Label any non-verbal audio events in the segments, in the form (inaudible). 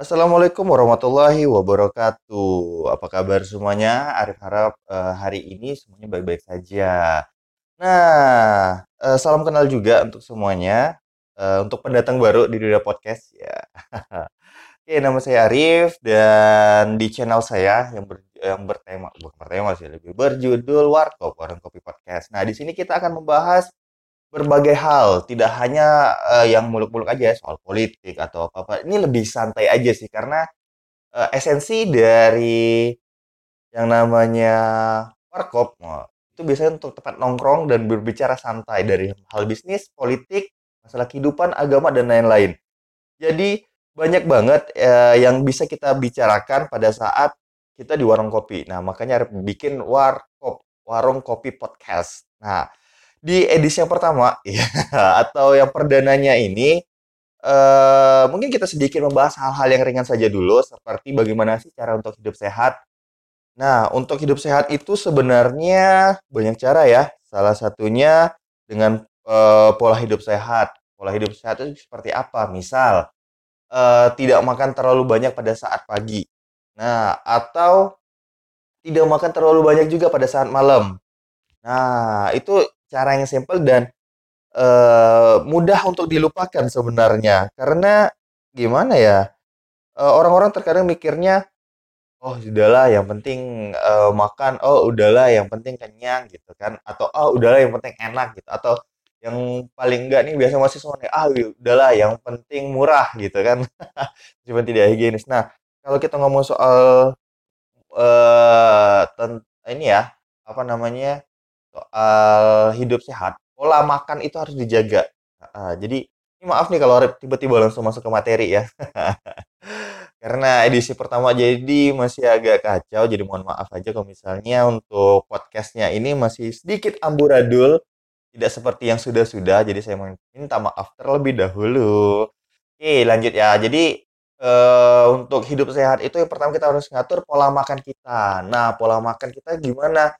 Assalamualaikum warahmatullahi wabarakatuh. Apa kabar semuanya? Arif harap eh, hari ini semuanya baik-baik saja. Nah, eh, salam kenal juga untuk semuanya. Eh, untuk pendatang baru di dunia podcast ya. (laughs) Oke, nama saya Arif dan di channel saya yang ber- yang bertema bukan bertema sih, lebih berjudul Warkop Warung Kopi Podcast. Nah, di sini kita akan membahas berbagai hal, tidak hanya eh, yang muluk-muluk aja soal politik atau apa-apa. Ini lebih santai aja sih karena eh, esensi dari yang namanya warkop nah, itu biasanya untuk tempat nongkrong dan berbicara santai dari hal bisnis, politik, masalah kehidupan, agama dan lain-lain. Jadi banyak banget eh, yang bisa kita bicarakan pada saat kita di warung kopi. Nah, makanya bikin warkop, warung kopi podcast. Nah, di edisi yang pertama, (laughs) ya, atau yang perdananya ini, eh, mungkin kita sedikit membahas hal-hal yang ringan saja dulu, seperti bagaimana sih cara untuk hidup sehat. Nah, untuk hidup sehat itu sebenarnya banyak cara ya. Salah satunya dengan eh, pola hidup sehat. Pola hidup sehat itu seperti apa? Misal, eh, tidak makan terlalu banyak pada saat pagi. Nah, atau tidak makan terlalu banyak juga pada saat malam. Nah, itu cara yang simpel dan eh, mudah untuk dilupakan sebenarnya. Karena gimana ya? eh, Orang-orang terkadang mikirnya, oh udahlah yang penting eh, makan, oh udahlah yang penting kenyang gitu kan. Atau oh udahlah yang penting enak gitu. Atau yang paling enggak nih biasa mahasiswa nih, ah udahlah yang penting murah gitu kan. (laughs) Cuma tidak higienis. Nah, kalau kita ngomong soal ten- ini ya, apa namanya? Soal hidup sehat, pola makan itu harus dijaga. Heeh, jadi ini maaf nih kalau tiba-tiba langsung masuk ke materi ya. (laughs) Karena edisi pertama jadi masih agak kacau, jadi mohon maaf aja kalau misalnya untuk podcastnya ini masih sedikit amburadul, tidak seperti yang sudah-sudah, jadi saya minta maaf terlebih dahulu. Oke, lanjut ya. Jadi eh, untuk hidup sehat itu yang pertama kita harus ngatur pola makan kita. Nah, pola makan kita gimana?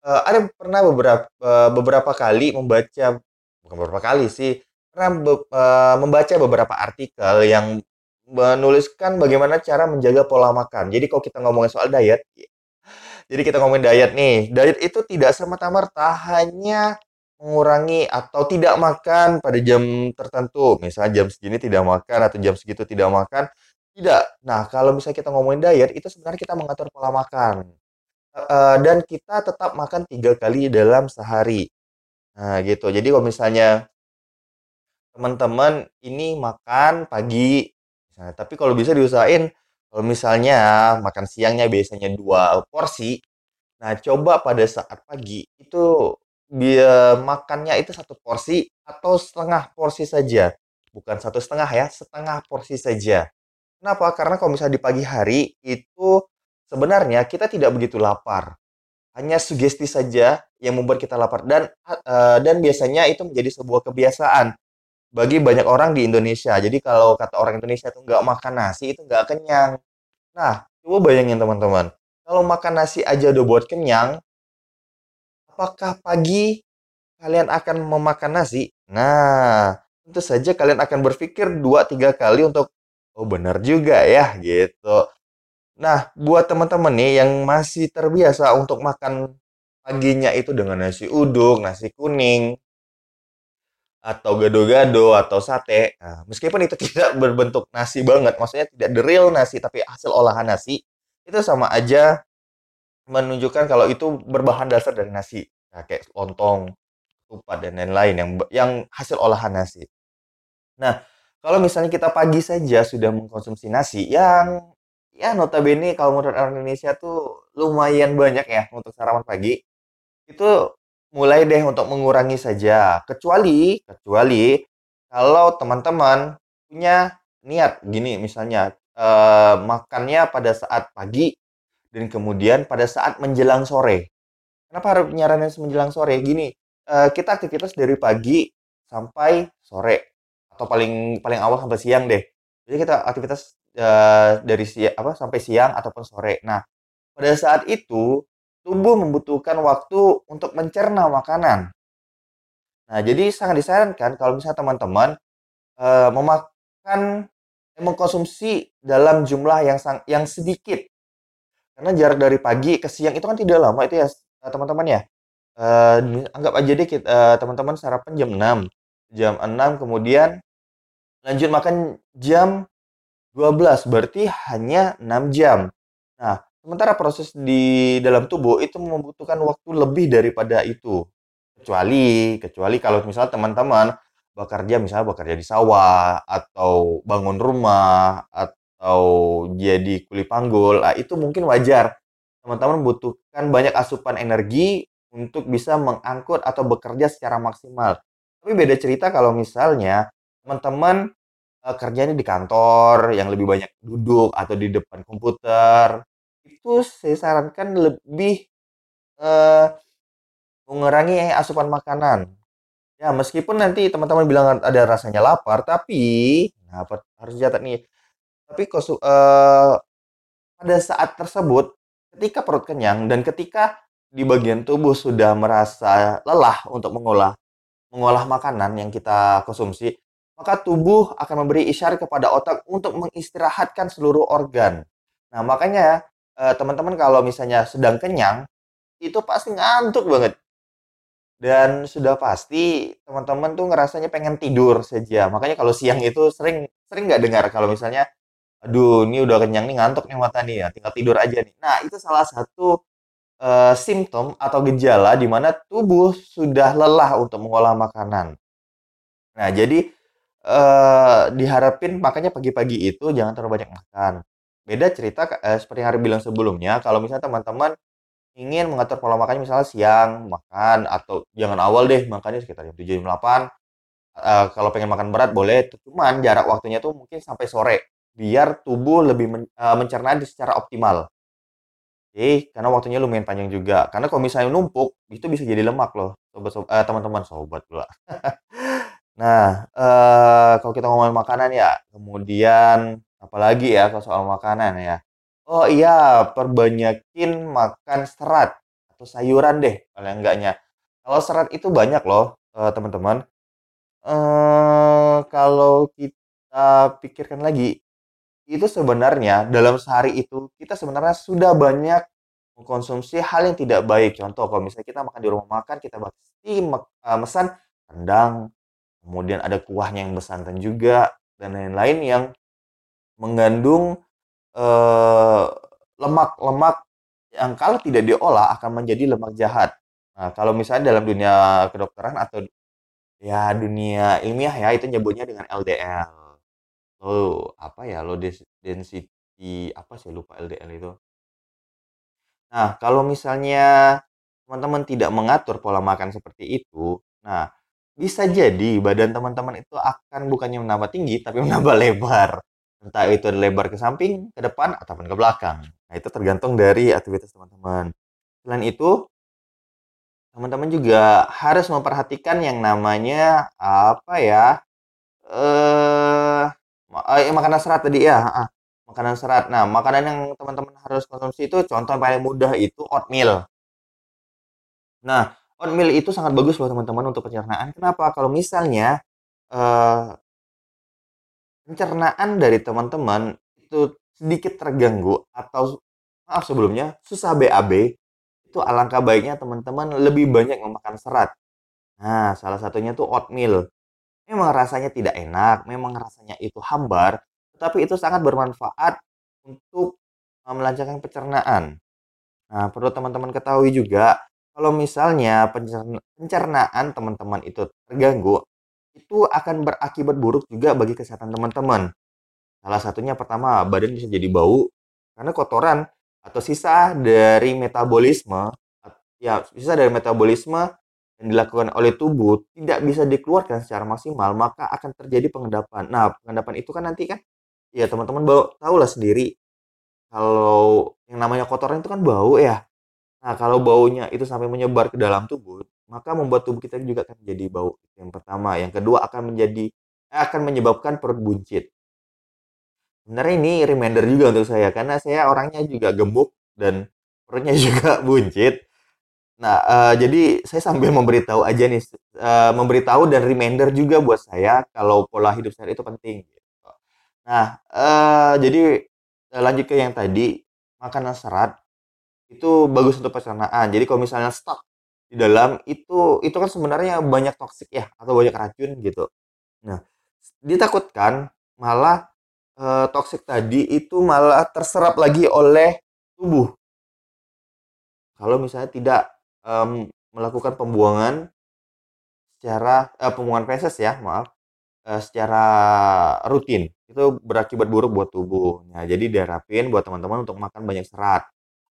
Eh, ada pernah beberapa eh, beberapa kali membaca bukan beberapa kali sih, pernah eh, membaca beberapa artikel yang menuliskan bagaimana cara menjaga pola makan. Jadi kalau kita ngomongin soal diet, jadi kita ngomongin diet nih. Diet itu tidak semata-merta hanya mengurangi atau tidak makan pada jam tertentu. Misalnya jam segini tidak makan atau jam segitu tidak makan. Tidak. Nah, kalau misalnya kita ngomongin diet, itu sebenarnya kita mengatur pola makan. Eh, dan kita tetap makan tiga kali dalam sehari. Nah, gitu. Jadi kalau misalnya teman-teman ini makan pagi, misalnya, tapi kalau bisa diusahain, kalau misalnya makan siangnya biasanya dua porsi, nah coba pada saat pagi itu biar makannya itu satu porsi atau setengah porsi saja, bukan satu setengah ya, setengah porsi saja. Kenapa? Karena kalau misalnya di pagi hari itu sebenarnya kita tidak begitu lapar. Hanya sugesti saja yang membuat kita lapar dan eh, dan biasanya itu menjadi sebuah kebiasaan bagi banyak orang di Indonesia. Jadi kalau kata orang Indonesia itu nggak makan nasi itu nggak kenyang. Nah, coba bayangin teman-teman. Kalau makan nasi aja udah buat kenyang, apakah pagi kalian akan memakan nasi? Nah, tentu saja kalian akan berpikir dua tiga kali untuk, oh benar juga ya gitu. Nah, buat teman-teman nih yang masih terbiasa untuk makan paginya itu dengan nasi uduk, nasi kuning, atau gado-gado atau sate. Nah, meskipun itu (laughs) tidak berbentuk nasi banget, maksudnya tidak the real nasi tapi hasil olahan nasi, itu sama aja menunjukkan kalau itu berbahan dasar dari nasi. Nah, kayak lontong, ketupat dan lain-lain yang yang hasil olahan nasi. Nah, kalau misalnya kita pagi saja sudah mengkonsumsi nasi yang ya notabene kalau menurut orang Indonesia tuh lumayan banyak ya untuk sarapan pagi, itu mulai deh untuk mengurangi saja. Kecuali kecuali kalau teman-teman punya niat gini misalnya eh, makannya pada saat pagi dan kemudian pada saat menjelang sore. Kenapa harus nyaranin menjelang sore? Gini, eh, kita aktivitas dari pagi sampai sore atau paling paling awal sampai siang deh. Jadi kita aktivitas eh, dari siang apa sampai siang ataupun sore. Nah, pada saat itu tubuh membutuhkan waktu untuk mencerna makanan. Nah, jadi sangat disarankan kalau misalnya teman-teman eh, memakan mengkonsumsi dalam jumlah yang sang yang sedikit. Karena jarak dari pagi ke siang itu kan tidak lama itu ya, teman-teman ya. Eee, anggap aja deh kit eee, teman-teman sarapan jam 6, jam 6 kemudian lanjut makan jam 12, berarti hanya 6 jam. Nah, sementara proses di dalam tubuh itu membutuhkan waktu lebih daripada itu. Kecuali kecuali kalau misal teman-teman bekerja misalnya bekerja di sawah, atau bangun rumah, atau jadi kuli panggul, ah, itu mungkin wajar. Teman-teman membutuhkan banyak asupan energi untuk bisa mengangkut atau bekerja secara maksimal. Tapi beda cerita kalau misalnya teman-teman, eee, kerjanya di kantor yang lebih banyak duduk atau di depan komputer, itu saya sarankan lebih, eee, mengurangi asupan makanan. Ya, meskipun nanti teman-teman bilang ada rasanya lapar, tapi nah harus dicatat nih, tapi konsu eee, pada saat tersebut, ketika perut kenyang dan ketika di bagian tubuh sudah merasa lelah untuk mengolah mengolah makanan yang kita konsumsi, maka tubuh akan memberi isyarat kepada otak untuk mengistirahatkan seluruh organ. Nah, makanya, eee, teman-teman kalau misalnya sedang kenyang, itu pasti ngantuk banget. Dan sudah pasti teman-teman tuh ngerasanya pengen tidur saja. Makanya kalau siang itu sering sering nggak dengar kalau misalnya, "Aduh, ini udah kenyang nih, ngantuk nih mata nih ya, tinggal tidur aja nih." Nah, itu salah satu, eee, simptom atau gejala di mana tubuh sudah lelah untuk mengolah makanan. Nah, jadi, eee, diharapin makanya pagi-pagi itu jangan terlalu banyak makan. Beda cerita, eee, seperti yang Harus bilang sebelumnya, kalau misalnya teman-teman ingin mengatur pola makannya misalnya siang makan atau jangan awal deh makannya sekitar jam 7, jam 8, eee, kalau pengen makan berat boleh, cuman jarak waktunya tuh mungkin sampai sore, biar tubuh lebih men eee, mencerna secara optimal. Oke, karena waktunya lumayan panjang juga. Karena kalau misalnya numpuk, itu bisa jadi lemak loh, sobat sob eee, teman-teman, sobat pula. (laughs) Nah, eee, kalau kita ngomongin makanan ya, kemudian apalagi ya kalau soal makanan ya. Oh iya, perbanyakin makan serat atau sayuran deh paling enggaknya. Kalau serat itu banyak loh, eee, teman-teman. Eee, kalau kita pikirkan lagi, itu sebenarnya dalam sehari itu kita sebenarnya sudah banyak mengkonsumsi hal yang tidak baik. Contoh kalau misalnya kita makan di rumah makan, kita pasti mek eee, mesan rendang, kemudian ada kuahnya yang bersantan juga, dan lain-lain yang mengandung, eee, lemak-lemak yang kalau tidak diolah akan menjadi lemak jahat. Nah, kalau misalnya dalam dunia kedokteran atau ya dunia ilmiah ya, itu nyebutnya dengan LDL. Low apa ya, low density apa saya lupa LDL itu. Nah, kalau misalnya teman-teman tidak mengatur pola makan seperti itu, nah bisa jadi badan teman-teman itu akan bukannya menambah tinggi, tapi (laughs) menambah lebar. Entah itu lebar ke samping, ke depan, ataupun ke belakang. Nah, itu tergantung dari aktivitas teman-teman. Selain itu, teman-teman juga harus memperhatikan yang namanya apa ya, ma eee, makanan serat tadi ya, heeh, makanan serat. Nah, makanan yang teman-teman harus konsumsi itu contoh yang paling mudah itu oatmeal. Nah, oatmeal itu sangat bagus loh teman-teman untuk pencernaan. Kenapa? Kalau misalnya, eee pencernaan dari teman-teman itu sedikit terganggu atau maaf sebelumnya, susah BAB, itu alangkah baiknya teman-teman lebih banyak memakan serat. Nah, salah satunya tuh oatmeal. Memang rasanya tidak enak, memang rasanya itu hambar, tetapi itu sangat bermanfaat untuk, eee, melancarkan pencernaan. Nah, perlu teman-teman ketahui juga, kalau misalnya pencerna pencernaan teman-teman itu terganggu, itu akan berakibat buruk juga bagi kesehatan teman-teman. Salah satunya pertama, badan bisa jadi bau, karena kotoran atau sisa dari metabolisme, ya sisa dari metabolisme yang dilakukan oleh tubuh tidak bisa dikeluarkan secara maksimal, maka akan terjadi pengendapan. Nah, pengendapan itu kan nanti kan ya teman-teman bau tahulah sendiri, kalau yang namanya kotoran itu kan bau ya. Nah, kalau baunya itu sampai menyebar ke dalam tubuh, maka membuat tubuh kita juga akan jadi bau, yang pertama. Yang kedua akan menjadi eh, akan menyebabkan perut buncit. Sebenarnya ini reminder juga untuk saya, karena saya orangnya juga gemuk dan perutnya (laughs) juga buncit. Nah, eee, jadi saya sambil memberitahu aja nih, eee, memberitahu dan reminder juga buat saya kalau pola hidup sehat itu penting, gitu. Nah, eee, jadi, eee, lanjut ke yang tadi, makanan serat itu bagus untuk pencernaan. Jadi kalau misalnya stuck di dalam itu itu kan sebenarnya banyak toksik ya atau banyak racun gitu. Nah, ditakutkan malah, eee, toksik tadi itu malah terserap lagi oleh tubuh. Kalau misalnya tidak, mmm, melakukan pembuangan secara eee, pembuangan feses ya, maaf, eee, secara rutin, itu berakibat buruk buat tubuh. Nah, jadi diharapin buat teman-teman untuk makan banyak serat,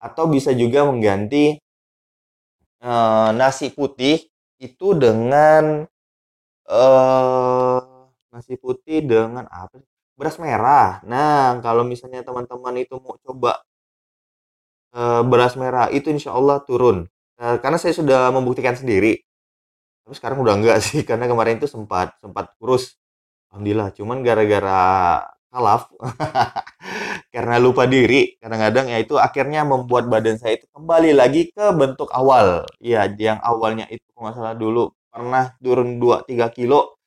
atau bisa juga mengganti, eee, nasi putih itu dengan, eee, nasi putih dengan apa beras merah. Nah, kalau misalnya teman-teman itu mau coba eee, beras merah itu insya Allah turun, eee, karena saya sudah membuktikan sendiri. Tapi sekarang udah enggak sih, (laughs) karena kemarin itu sempat sempat kurus, alhamdulillah. Cuman gara-gara kalaf, (laughs) karena lupa diri, kadang-kadang ya itu akhirnya membuat badan saya itu kembali lagi ke bentuk awal. Iya, yang awalnya itu kalau salah dulu pernah turun 2, 3 kilo,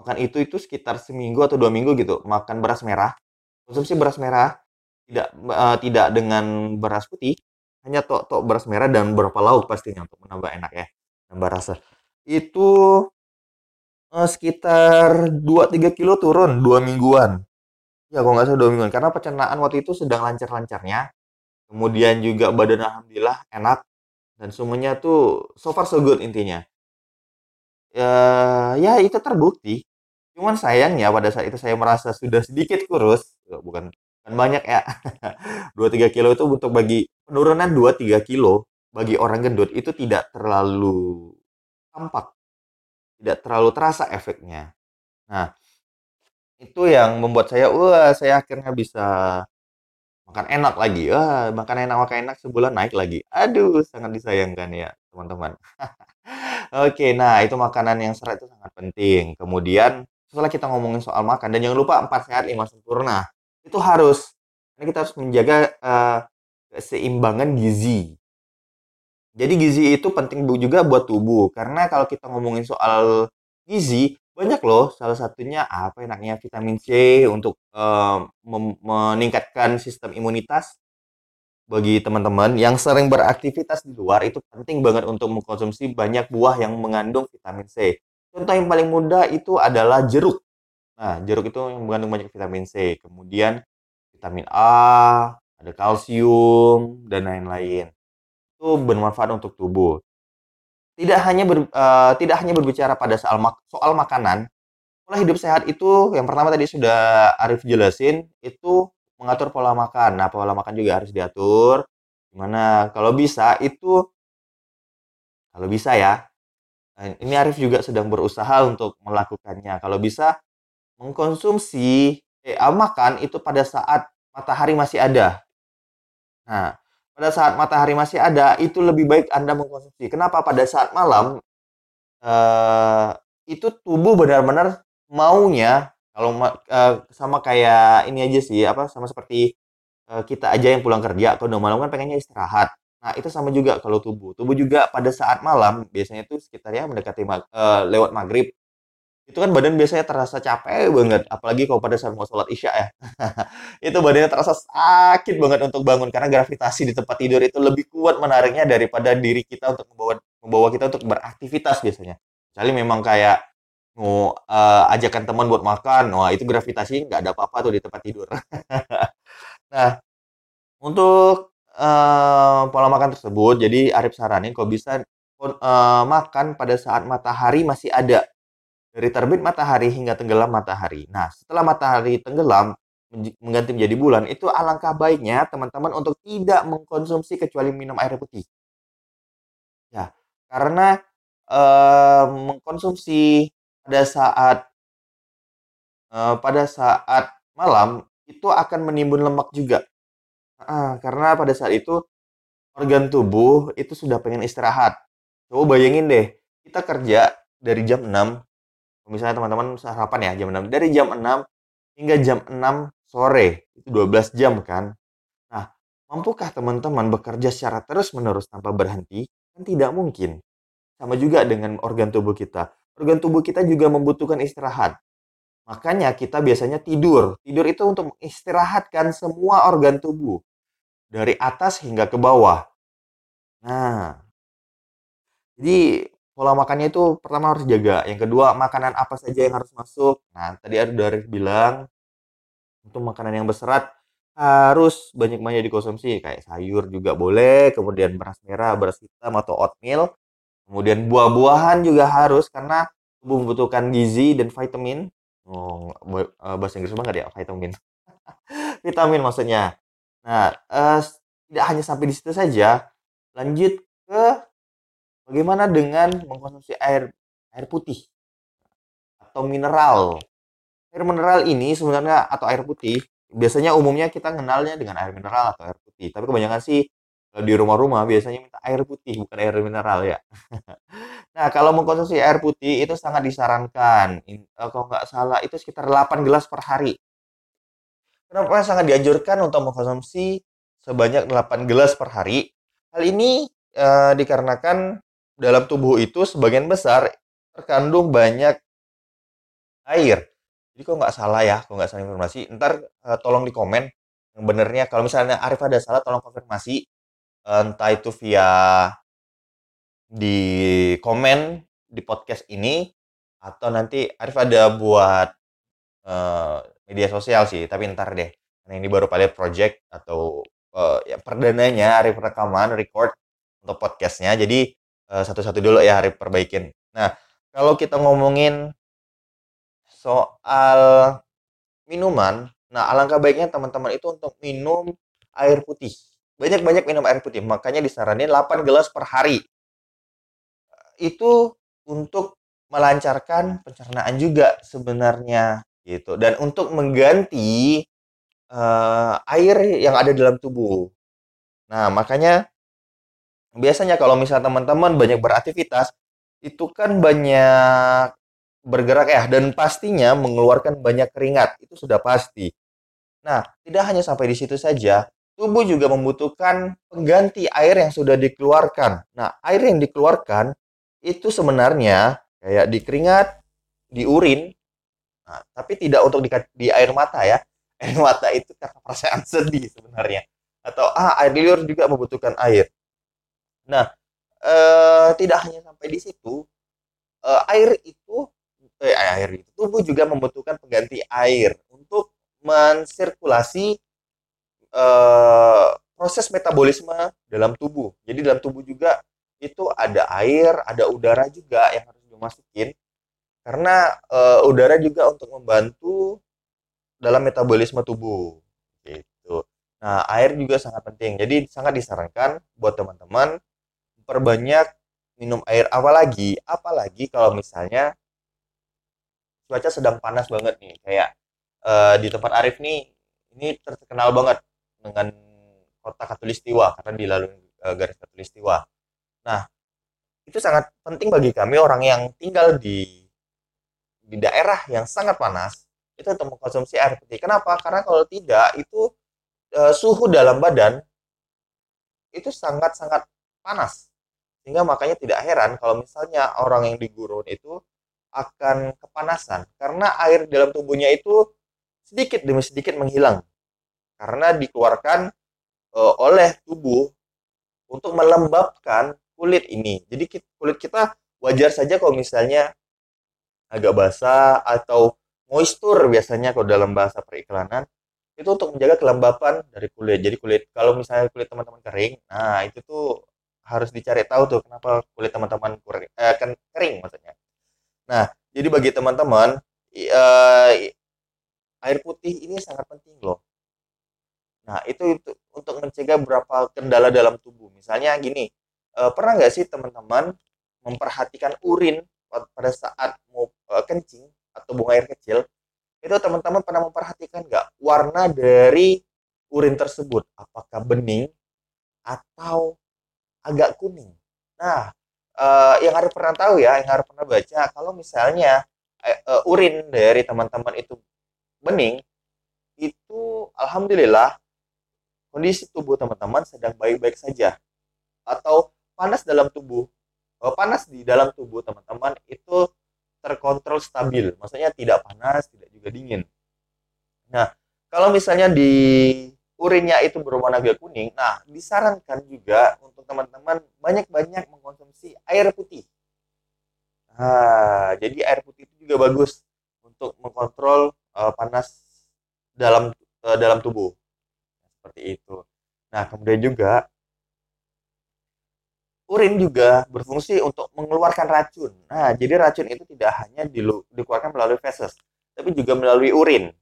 makan itu itu sekitar seminggu atau 2 minggu gitu, makan beras merah, konsumsi beras merah, tidak, eee, tidak dengan beras putih, hanya tok tok beras merah dan beberapa lauk pastinya untuk menambah enak ya, nambah rasa. Itu, eee, sekitar 2, 3 kilo turun 2 mingguan. Ya kalau nggak salah 2 mingguan, karena pencernaan waktu itu sedang lancar-lancarnya, kemudian juga badan alhamdulillah enak, dan semuanya tuh so far so good intinya. Eee, ya itu terbukti. Cuman sayangnya pada saat itu saya merasa sudah sedikit kurus, eee, bukan bukan banyak ya, (laughs) 2, 3 kilo itu untuk bagi penurunan 2, 3 kilo bagi orang gendut itu tidak terlalu tampak, tidak terlalu terasa efeknya. Nah, itu yang membuat saya, wah saya akhirnya bisa makan enak lagi, wah makan enak makan enak sebulan naik lagi. Aduh sangat disayangkan ya teman-teman. (laughs) Oke, nah itu makanan yang serat itu sangat penting. Kemudian setelah kita ngomongin soal makan dan jangan lupa 4 sehat 5 sempurna, itu harus. Karena kita harus menjaga, eee, keseimbangan gizi. Jadi gizi itu penting juga buat tubuh, karena kalau kita ngomongin soal gizi, banyak loh, salah satunya apa enaknya vitamin C untuk, mem meningkatkan sistem imunitas. Bagi teman-teman yang sering beraktivitas di luar, itu penting banget untuk mengkonsumsi banyak buah yang mengandung vitamin C. Contoh yang paling mudah itu adalah jeruk. Nah, jeruk itu yang mengandung banyak vitamin C, kemudian vitamin A, ada kalsium, dan lain-lain. Itu bermanfaat untuk tubuh. Tidak hanya ber eee, tidak hanya berbicara pada soal mak soal makanan, pola hidup sehat itu yang pertama tadi sudah Arif jelasin, itu mengatur pola makan. Nah, pola makan juga harus diatur, di mana kalau bisa itu kalau bisa ya, eee, ini Arif juga sedang berusaha untuk melakukannya. Kalau bisa mengkonsumsi eh, makan itu pada saat matahari masih ada. Nah, pada saat matahari masih ada, itu lebih baik Anda mengkonsumsi. Kenapa? Pada saat malam, eee, itu tubuh benar-benar maunya kalau eee, sama kayak ini aja sih, apa, sama seperti, eee, kita aja yang pulang kerja kalau udah malam kan pengennya istirahat. Nah, itu sama juga kalau tubuh. Tubuh juga pada saat malam, biasanya itu sekitar ya mendekati mag eee, lewat maghrib, itu kan badan biasanya terasa capek banget, apalagi kalau pada saat mau sholat Isya ya. (laughs) Itu badannya terasa sakit banget untuk bangun, karena gravitasi di tempat tidur itu lebih kuat menariknya daripada diri kita untuk membawa membawa kita untuk beraktivitas biasanya. Kecuali memang kayak mau, eee, ajakan teman buat makan, wah itu gravitasi nggak ada apa-apa tuh di tempat tidur. (laughs) Nah, untuk, eee, pola makan tersebut, jadi Arif saranin kalau bisa eee, makan pada saat matahari masih ada. Dari terbit matahari hingga tenggelam matahari. Nah, setelah matahari tenggelam, mengganti menjadi bulan, itu alangkah baiknya teman-teman untuk tidak mengkonsumsi kecuali minum air putih. Ya, karena, eee, mengkonsumsi pada saat eee, pada saat malam, itu akan menimbun lemak juga. Heeh, karena pada saat itu organ tubuh itu sudah pengen istirahat. Coba bayangin deh, kita kerja dari jam 6, misalnya teman-teman sarapan ya jam 6, dari jam 6 hingga jam 6 sore, itu 12 jam kan. Nah, mampukah teman-teman bekerja secara terus-menerus tanpa berhenti? Kan tidak mungkin. Sama juga dengan organ tubuh kita. Organ tubuh kita juga membutuhkan istirahat. Makanya kita biasanya tidur. Tidur itu untuk mengistirahatkan semua organ tubuh dari atas hingga ke bawah. Nah, jadi pola makannya itu pertama harus jaga. Yang kedua, makanan apa saja yang harus masuk. Nah, tadi ada bilang untuk makanan yang berserat harus banyak-banyak dikonsumsi kayak sayur juga boleh, kemudian beras merah, beras hitam atau oatmeal. Kemudian buah-buahan juga harus karena tubuh membutuhkan gizi dan vitamin. Oh, eh, bahasa Inggris banget ya, vitamin. (laughs) vitamin maksudnya. Nah, uh, tidak hanya sampai di situ saja, lanjut bagaimana dengan mengkonsumsi air air putih atau mineral. Air mineral ini sebenarnya atau air putih biasanya umumnya kita kenalnya dengan air mineral atau air putih, tapi kebanyakan sih di rumah-rumah biasanya minta air putih bukan air mineral ya. (laughs) nah, kalau mengkonsumsi air putih itu sangat disarankan. Uh, kalau nggak salah itu sekitar 8 gelas per hari. Kenapa sangat dianjurkan untuk mengkonsumsi sebanyak 8 gelas per hari? Hal ini uh, dikarenakan dalam tubuh itu sebagian besar terkandung banyak air. Jadi kok nggak salah ya, kok nggak salah informasi, ntar uh, tolong di komen yang benernya. Kalau misalnya Arif ada salah, tolong konfirmasi entah itu via di komen di podcast ini atau nanti Arif ada buat uh, media sosial sih tapi ntar deh karena ini baru pilot project atau uh, ya perdananya Arif rekaman record untuk podcastnya jadi satu-satu dulu ya Arif perbaikin nah kalau kita ngomongin soal minuman nah alangkah baiknya teman-teman itu untuk minum air putih banyak-banyak minum air putih. Makanya disaranin 8 gelas per hari. Itu untuk melancarkan pencernaan juga sebenarnya gitu dan untuk mengganti uh, air yang ada dalam tubuh. Nah, makanya biasanya kalau misalnya teman-teman banyak beraktivitas itu kan banyak bergerak ya dan pastinya mengeluarkan banyak keringat itu sudah pasti. Nah, tidak hanya sampai di situ saja, tubuh juga membutuhkan pengganti air yang sudah dikeluarkan. Nah, air yang dikeluarkan itu sebenarnya kayak di keringat, di urin, nah, tapi tidak untuk di, di air mata ya. Air mata itu karena perasaan sedih sebenarnya. Atau ah air liur juga membutuhkan air. Nah, eh, tidak hanya sampai di situ, eh, air itu eh, air itu tubuh juga membutuhkan pengganti air untuk mensirkulasi uh, proses metabolisme dalam tubuh. Jadi dalam tubuh juga itu ada air, ada udara juga yang harus dimasukin karena uh, udara juga untuk membantu dalam metabolisme tubuh gitu. Nah, air juga sangat penting. Jadi sangat disarankan buat teman-teman perbanyak minum air apalagi apalagi kalau misalnya cuaca sedang panas banget nih kayak uh, di tempat Arif nih ini terkenal banget dengan kota Katulistiwa karena dilalui uh, garis Katulistiwa. Nah, itu sangat penting bagi kami orang yang tinggal di di daerah yang sangat panas itu untuk mengkonsumsi air putih. Kenapa? Karena kalau tidak itu uh, suhu dalam badan itu sangat-sangat panas. Sehingga makanya tidak heran kalau misalnya orang yang di gurun itu akan kepanasan karena air dalam tubuhnya itu sedikit demi sedikit menghilang karena dikeluarkan uh, oleh tubuh untuk melembabkan kulit ini. Jadi kulit kita wajar saja kalau misalnya agak basah atau moisture biasanya kalau dalam bahasa periklanan itu untuk menjaga kelembapan dari kulit. Jadi kulit kalau misalnya kulit teman-teman kering, nah itu tuh harus dicari tahu tuh kenapa kulit teman-teman kering, eh, kering maksudnya. Nah, jadi bagi teman-teman uh, air putih ini sangat penting loh Nah, itu, itu untuk mencegah beberapa kendala dalam tubuh. Misalnya gini, e, pernah nggak sih teman-teman memperhatikan urin pada saat mau e, kencing atau buang air kecil? Itu teman-teman pernah memperhatikan nggak warna dari urin tersebut? Apakah bening atau agak kuning? Nah, e, yang harus pernah tahu ya, yang harus pernah baca, kalau misalnya e, urin dari teman-teman itu bening, itu alhamdulillah kondisi tubuh teman-teman sedang baik-baik saja atau panas dalam tubuh panas di dalam tubuh teman-teman itu terkontrol stabil. Maksudnya tidak panas, tidak juga dingin. Nah, kalau misalnya di urinnya itu berwarna agak kuning, nah disarankan juga untuk teman-teman banyak-banyak mengkonsumsi air putih. Nah, jadi air putih itu juga bagus untuk mengkontrol uh, panas dalam uh, dalam tubuh. Seperti itu. Nah, kemudian juga urin juga berfungsi untuk mengeluarkan racun. Nah, jadi racun itu tidak hanya dikeluarkan melalui feses, tapi juga melalui urin.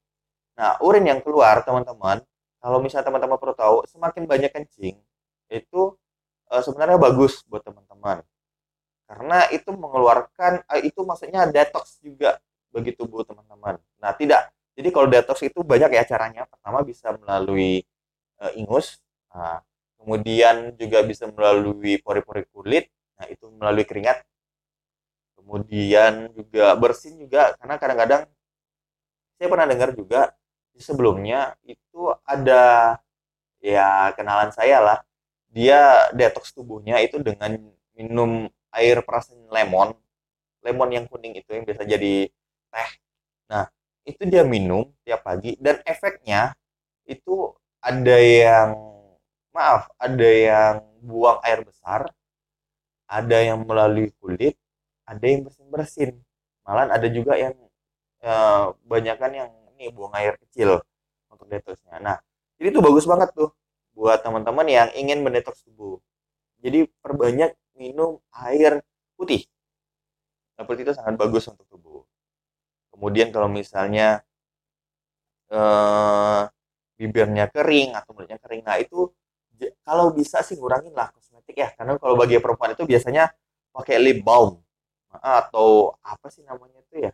Nah, urin yang keluar, teman-teman, kalau misalnya teman-teman perlu tahu, semakin banyak kencing, itu uh, sebenarnya bagus buat teman-teman. Karena itu mengeluarkan, uh, itu maksudnya detox juga bagi tubuh teman-teman. Nah, tidak. Jadi kalau detox itu banyak ya caranya. Pertama bisa melalui uh, ingus. Nah, kemudian juga bisa melalui pori-pori kulit nah itu melalui keringat kemudian juga bersin juga karena kadang-kadang saya pernah dengar juga sebelumnya itu ada ya kenalan saya lah. Dia detox tubuhnya itu dengan minum air perasan lemon. Lemon yang kuning itu yang biasa jadi teh. Nah itu dia minum tiap pagi dan efeknya itu ada yang maaf ada yang buang air besar ada yang melalui kulit ada yang bersin bersin malah ada juga yang eh, banyakkan yang ini buang air kecil untuk detoxnya. Nah jadi itu bagus banget tuh buat teman-teman yang ingin mendetoks tubuh. Jadi perbanyak minum air putih. Putih itu sangat bagus untuk tubuh. Kemudian kalau misalnya eh, bibirnya kering atau mulutnya kering nah itu kalau bisa sih ngurangin lah kosmetik ya. Karena kalau bagi perempuan itu biasanya pakai lip balm atau apa sih namanya itu ya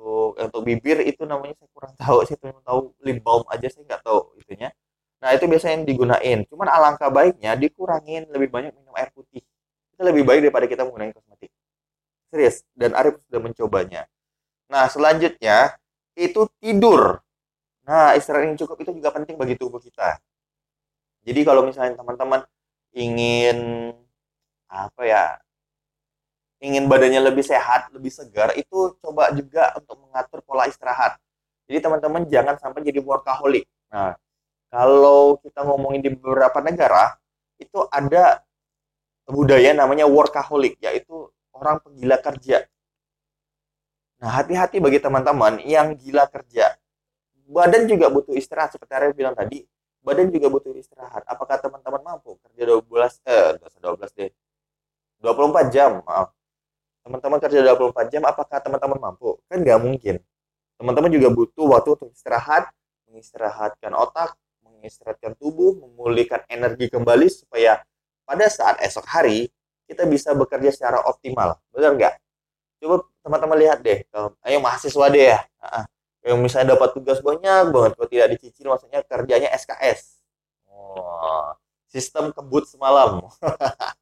untuk untuk bibir itu namanya saya kurang tahu sih cuma tahu lip balm aja saya nggak tahu itunya. Nah itu biasanya yang digunain. Cuman alangkah baiknya dikurangin lebih banyak minum air putih. Itu lebih baik daripada kita menggunakan kosmetik. Serius dan Arif sudah mencobanya. Nah selanjutnya itu tidur. Nah istirahat yang cukup itu juga penting bagi tubuh kita. Jadi kalau misalnya teman-teman ingin apa ya ingin badannya lebih sehat, lebih segar, itu coba juga untuk mengatur pola istirahat. Jadi teman-teman jangan sampai jadi workaholic. Nah, kalau kita ngomongin di beberapa negara, itu ada budaya namanya workaholic, yaitu orang penggila kerja. Nah, hati-hati bagi teman-teman yang gila kerja. Badan juga butuh istirahat, seperti Ariel bilang tadi badan juga butuh istirahat. Apakah teman-teman mampu kerja 12 eh 12 deh. 24 jam, maaf. Teman-teman kerja 24 jam, apakah teman-teman mampu? Kan nggak mungkin. Teman-teman juga butuh waktu untuk istirahat, mengistirahatkan otak, mengistirahatkan tubuh, memulihkan energi kembali supaya pada saat esok hari kita bisa bekerja secara optimal. Benar nggak? Coba teman-teman lihat deh, ayo mahasiswa deh ya yang misalnya dapat tugas banyak banget kalau tidak dicicil maksudnya kerjanya SKS oh, sistem kebut semalam (laughs)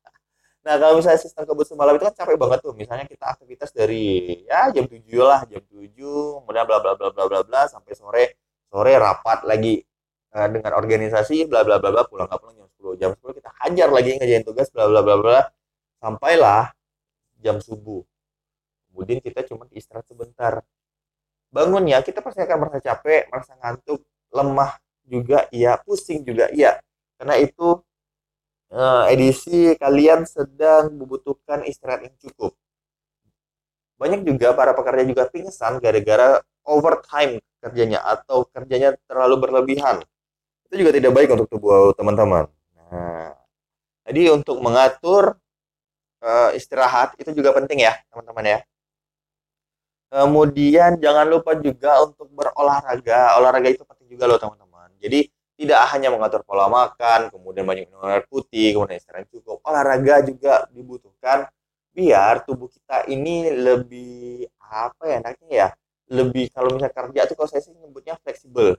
nah kalau misalnya sistem kebut semalam itu kan capek banget tuh misalnya kita aktivitas dari ya jam 7 lah jam 7 kemudian bla bla bla bla bla bla sampai sore sore rapat lagi uh, dengan organisasi bla bla bla bla pulang nggak pulang jam 10 jam 10 kita hajar lagi ngerjain tugas bla bla bla bla sampailah jam subuh kemudian kita cuma istirahat sebentar bangun ya kita pasti akan merasa capek merasa ngantuk lemah juga iya pusing juga iya karena itu uh, edisi kalian sedang membutuhkan istirahat yang cukup banyak juga para pekerja juga pingsan gara-gara overtime kerjanya atau kerjanya terlalu berlebihan itu juga tidak baik untuk tubuh teman-teman nah jadi untuk mengatur uh, istirahat itu juga penting ya teman-teman ya Kemudian jangan lupa juga untuk berolahraga. Olahraga itu penting juga loh teman-teman. Jadi tidak hanya mengatur pola makan, kemudian banyak minum air putih, kemudian istirahat cukup. Olahraga juga dibutuhkan biar tubuh kita ini lebih apa ya enaknya ya? Lebih kalau misalnya kerja tuh kalau saya sih nyebutnya fleksibel.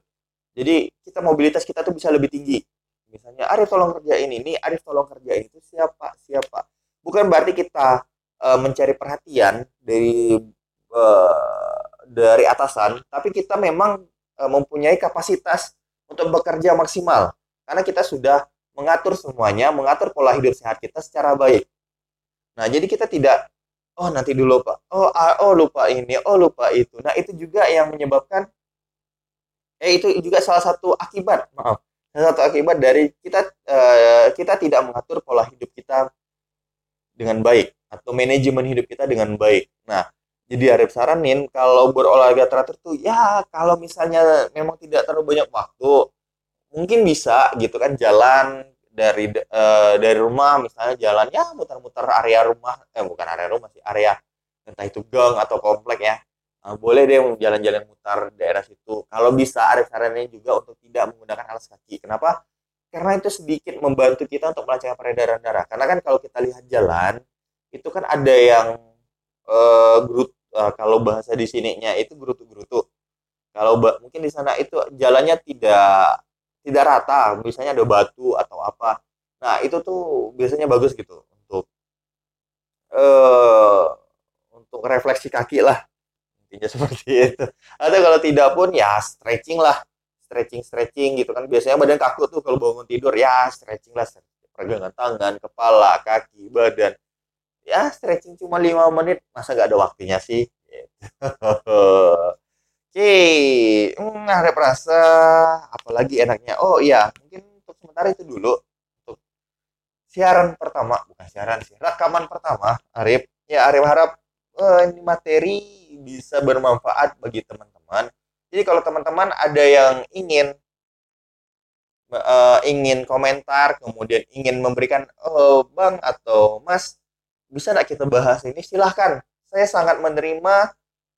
Jadi kita mobilitas kita tuh bisa lebih tinggi. Misalnya Arif tolong kerjain ini, Arif tolong kerjain itu siapa? Siapa? Bukan berarti kita uh, mencari perhatian dari uh, dari atasan, tapi kita memang uh, mempunyai kapasitas untuk bekerja maksimal. Karena kita sudah mengatur semuanya, mengatur pola hidup sehat kita secara baik. Nah, jadi kita tidak oh nanti dulu pak. Oh oh lupa ini oh lupa itu. Nah itu juga yang menyebabkan eh itu juga salah satu akibat maaf. Salah satu akibat dari kita uh, kita tidak mengatur pola hidup kita dengan baik atau manajemen hidup kita dengan baik. Nah jadi Arif saranin kalau berolahraga teratur tuh ya kalau misalnya memang tidak terlalu banyak waktu mungkin bisa gitu kan jalan dari uh, dari rumah misalnya jalan ya muter-muter area rumah eh bukan area rumah sih area entah itu gang atau komplek ya. Uh, boleh deh jalan-jalan mutar daerah situ. Kalau bisa Arif saranin juga untuk tidak menggunakan alas kaki. Kenapa? Karena itu sedikit membantu kita untuk melancarkan peredaran darah. Karena kan kalau kita lihat jalan itu kan ada yang uh, uh, kalau bahasa di sininya itu gerutu-gerutu. Kalau mungkin di sana itu jalannya tidak tidak rata. Misalnya ada batu atau apa. Nah itu tuh biasanya bagus gitu untuk uh, untuk refleksi kaki lah. Intinya (laughs) seperti itu. Atau kalau tidak pun ya stretching lah. Stretching stretching gitu kan. Biasanya badan kaku tuh kalau bangun tidur ya stretching lah. Peregangan tangan kepala kaki badan ya stretching cuma lima menit masa gak ada waktunya sih gitu. (laughs) Oke, hmm, ada perasa apalagi enaknya. Oh iya, mungkin untuk sementara itu dulu untuk siaran pertama, bukan siaran sih, rekaman pertama, Arif. Ya, Arif harap uh, ini materi bisa bermanfaat bagi teman-teman. Jadi kalau teman-teman ada yang ingin uh, ingin komentar, kemudian ingin memberikan, oh bang atau mas, bisa nggak kita bahas ini? Silahkan. Saya sangat menerima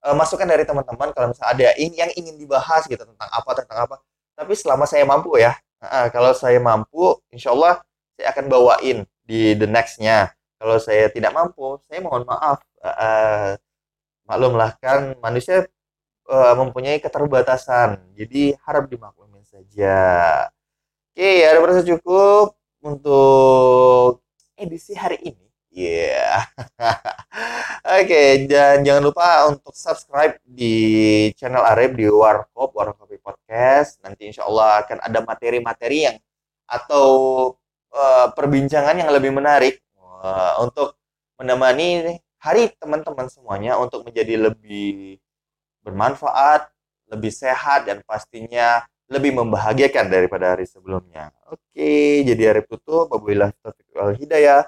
uh, masukan dari teman-teman kalau misalnya ada yang ingin dibahas gitu tentang apa tentang apa. Tapi selama saya mampu ya. Uh, kalau saya mampu insya Allah saya akan bawain di the nextnya. Kalau saya tidak mampu saya mohon maaf. Uh, maklumlah kan manusia uh, mempunyai keterbatasan. Jadi harap dimaklumin saja. Oke ada merasa cukup untuk edisi hari ini. Yeah. (laughs) Oke, okay, dan jangan lupa untuk subscribe di channel Arif di Warkop, Warkop Podcast. Nanti insya Allah akan ada materi-materi yang atau uh, perbincangan yang lebih menarik uh, untuk menemani hari teman-teman semuanya untuk menjadi lebih bermanfaat, lebih sehat dan pastinya lebih membahagiakan daripada hari sebelumnya. Oke, okay, jadi Arif tutup. Wabillahi taufiq wal hidayah.